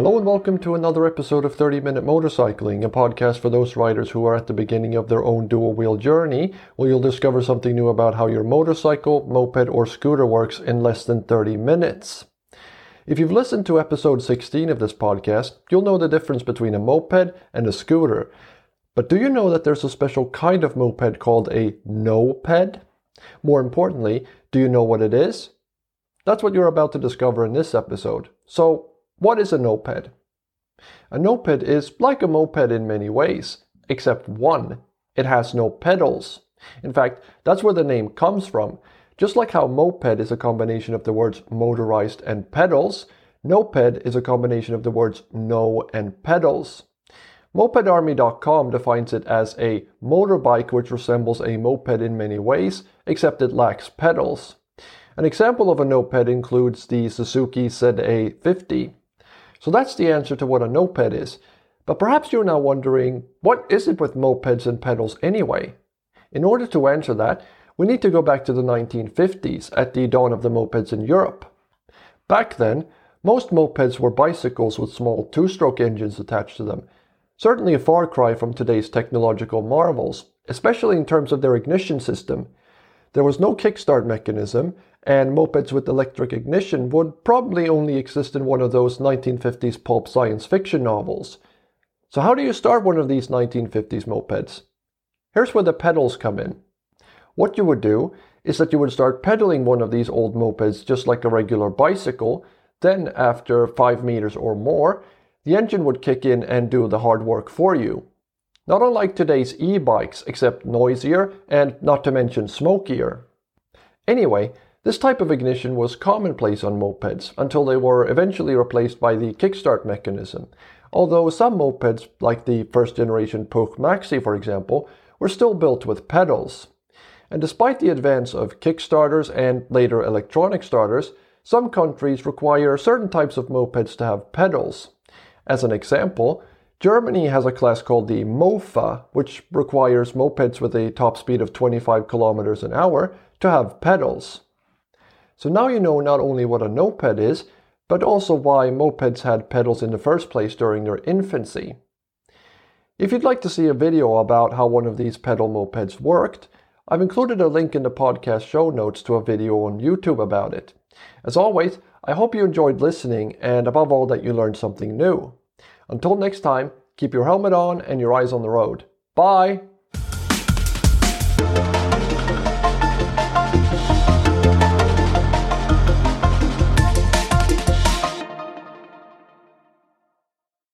Hello and welcome to another episode of 30 Minute Motorcycling, a podcast for those riders who are at the beginning of their own dual wheel journey, where you'll discover something new about how your motorcycle, moped, or scooter works in less than 30 minutes. If you've listened to episode 16 of this podcast, you'll know the difference between a moped and a scooter. But do you know that there's a special kind of moped called a no-ped? More importantly, do you know what it is? That's what you're about to discover in this episode. So, what is a no-ped? A no-ped is like a moped in many ways, except one. It has no pedals. In fact, that's where the name comes from. Just like how moped is a combination of the words motorized and pedals, no-ped is a combination of the words no and pedals. MopedArmy.com defines it as a motorbike which resembles a moped in many ways, except it lacks pedals. An example of a no-ped includes the Suzuki ZA50. So that's the answer to what a no-ped is. But perhaps you're now wondering, what is it with mopeds and pedals anyway? In order to answer that, we need to go back to the 1950s at the dawn of the mopeds in Europe. Back then, most mopeds were bicycles with small two-stroke engines attached to them. Certainly a far cry from today's technological marvels, especially in terms of their ignition system. There was no kickstart mechanism, and mopeds with electric ignition would probably only exist in one of those 1950s pulp science fiction novels. So, how do you start one of these 1950s mopeds? Here's where the pedals come in. What you would do is that you would start pedaling one of these old mopeds just like a regular bicycle, then, after 5 meters or more, the engine would kick in and do the hard work for you. Not unlike today's e bikes, except noisier and not to mention smokier. Anyway, this type of ignition was commonplace on mopeds until they were eventually replaced by the kickstart mechanism, although some mopeds, like the first generation Puch Maxi for example, were still built with pedals. And despite the advance of kickstarters and later electronic starters, some countries require certain types of mopeds to have pedals. As an example, Germany has a class called the Mofa, which requires mopeds with a top speed of 25 kilometers an hour to have pedals. So now you know not only what a no-ped is, but also why mopeds had pedals in the first place during their infancy. If you'd like to see a video about how one of these pedal mopeds worked, I've included a link in the podcast show notes to a video on YouTube about it. As always, I hope you enjoyed listening and above all that you learned something new. Until next time, keep your helmet on and your eyes on the road. Bye!